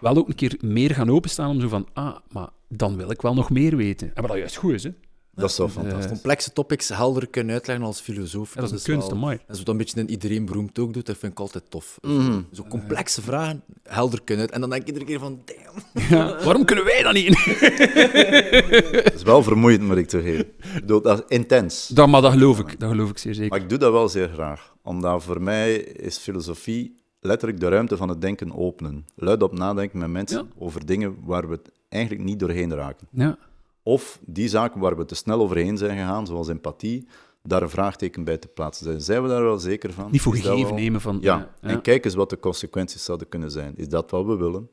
wel ook een keer meer gaan openstaan om zo van, ah, maar dan wil ik wel nog meer weten. En wat dat juist goed is, hè. Dat is wel fantastisch. Complexe topics helder kunnen uitleggen als filosoof. Ja, dat is een kunst, mooi. En zo dat een beetje in iedereen beroemd ook doet, dat vind ik altijd tof. Mhm. Zo complexe vragen helder kunnen uit. En dan denk ik iedere keer van, damn. Ja, waarom kunnen wij dat niet? Het is wel vermoeiend, moet ik toegeven. Dat is intens. dat, maar dat geloof ik, dat geloof ik zeer zeker. Maar ik doe dat wel zeer graag. Omdat voor mij is filosofie letterlijk de ruimte van het denken openen. Luid op nadenken met mensen Ja. over dingen waar we het eigenlijk niet doorheen raken. Ja. Of die zaken waar we te snel overheen zijn gegaan, zoals empathie, daar een vraagteken bij te plaatsen. Zijn, zijn we daar wel zeker van? Niet voor gegeven wel- nemen van... Ja, ja. en kijk eens wat de consequenties zouden kunnen zijn. Is dat wat we willen?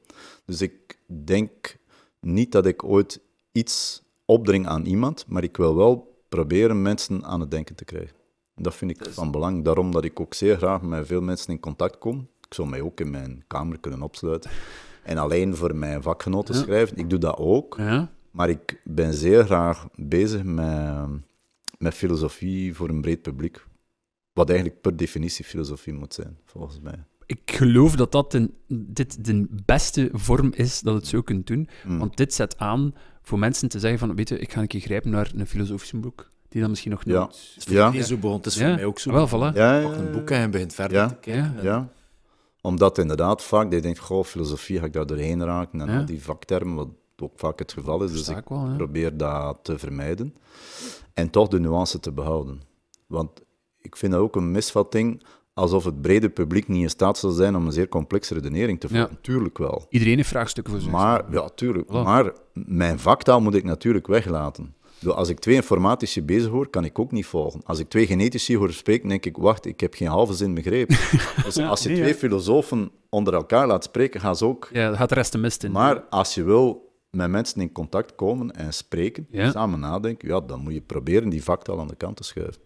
Dus ik denk niet dat ik ooit iets opdring aan iemand, maar ik wil wel proberen mensen aan het denken te krijgen. En dat vind ik van belang. Daarom dat ik ook zeer graag met veel mensen in contact kom. Ik zou mij ook in mijn kamer kunnen opsluiten en alleen voor mijn vakgenoten Ja. schrijven. Ik doe dat ook. Ja. Maar ik ben zeer graag bezig met, met filosofie voor een breed publiek. Wat eigenlijk per definitie filosofie moet zijn, volgens mij. Ik geloof dat dat een, dit de beste vorm is dat het zo kunt doen. Mm. Want dit zet aan voor mensen te zeggen van, weet je, ik ga een keer grijpen naar een filosofisch boek, die dan misschien nog Ja. nooit... Het is voor Ja. iedereen zo begon. Het is Ja. voor mij ook zo. Wel, voilà. Ja, Je ja, pakt een ja, boek en je begint verder Ja. te kijken. En- Ja. Omdat inderdaad vaak, je denkt, goh, filosofie ga ik daar doorheen raken. En Ja. al die vaktermen, wat ook vaak het geval is. Dus ik wel, probeer dat te vermijden. En toch de nuance te behouden. Want ik vind dat ook een misvatting, alsof het brede publiek niet in staat zou zijn om een zeer complexe redenering te voeren. Ja. Tuurlijk wel. Iedereen heeft vraagstukken voor zich. Maar, ja, tuurlijk. Voilà. Maar mijn vaktaal moet ik natuurlijk weglaten. Als ik twee informatici bezig hoor, kan ik ook niet volgen. Als ik twee genetici hoor spreken, denk ik, wacht, ik heb geen halve zin begrepen. Dus als je nee, twee ja. filosofen onder elkaar laat spreken, gaan ze ook... Ja, daar gaat de rest de mist in. Maar als je wil met mensen in contact komen en spreken, Ja. samen nadenken, ja, dan moet je proberen die vaktaal aan de kant te schuiven.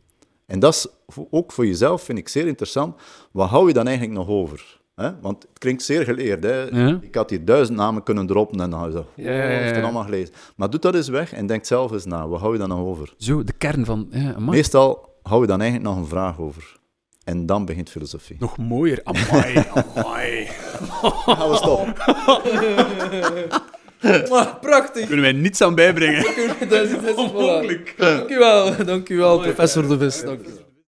En dat is ook voor jezelf, vind ik zeer interessant. Wat hou je dan eigenlijk nog over? Hè? Want het klinkt zeer geleerd. Hè? Ja. Ik had hier duizend namen kunnen droppen en dan had je zo, Ja, ja, ja, heeft het ja. allemaal gelezen. Maar doe dat eens weg en denk zelf eens na. Wat hou je dan nog over? Zo, de kern van... Ja. Meestal hou je dan eigenlijk nog een vraag over. En dan begint filosofie. Nog mooier. Amai, amai. Gaan we stoppen. Ah, prachtig. Kunnen wij niets aan bijbrengen. Dat is, dat is, voilà. Dank u wel, dank u wel, professor De Vis. Dank u wel.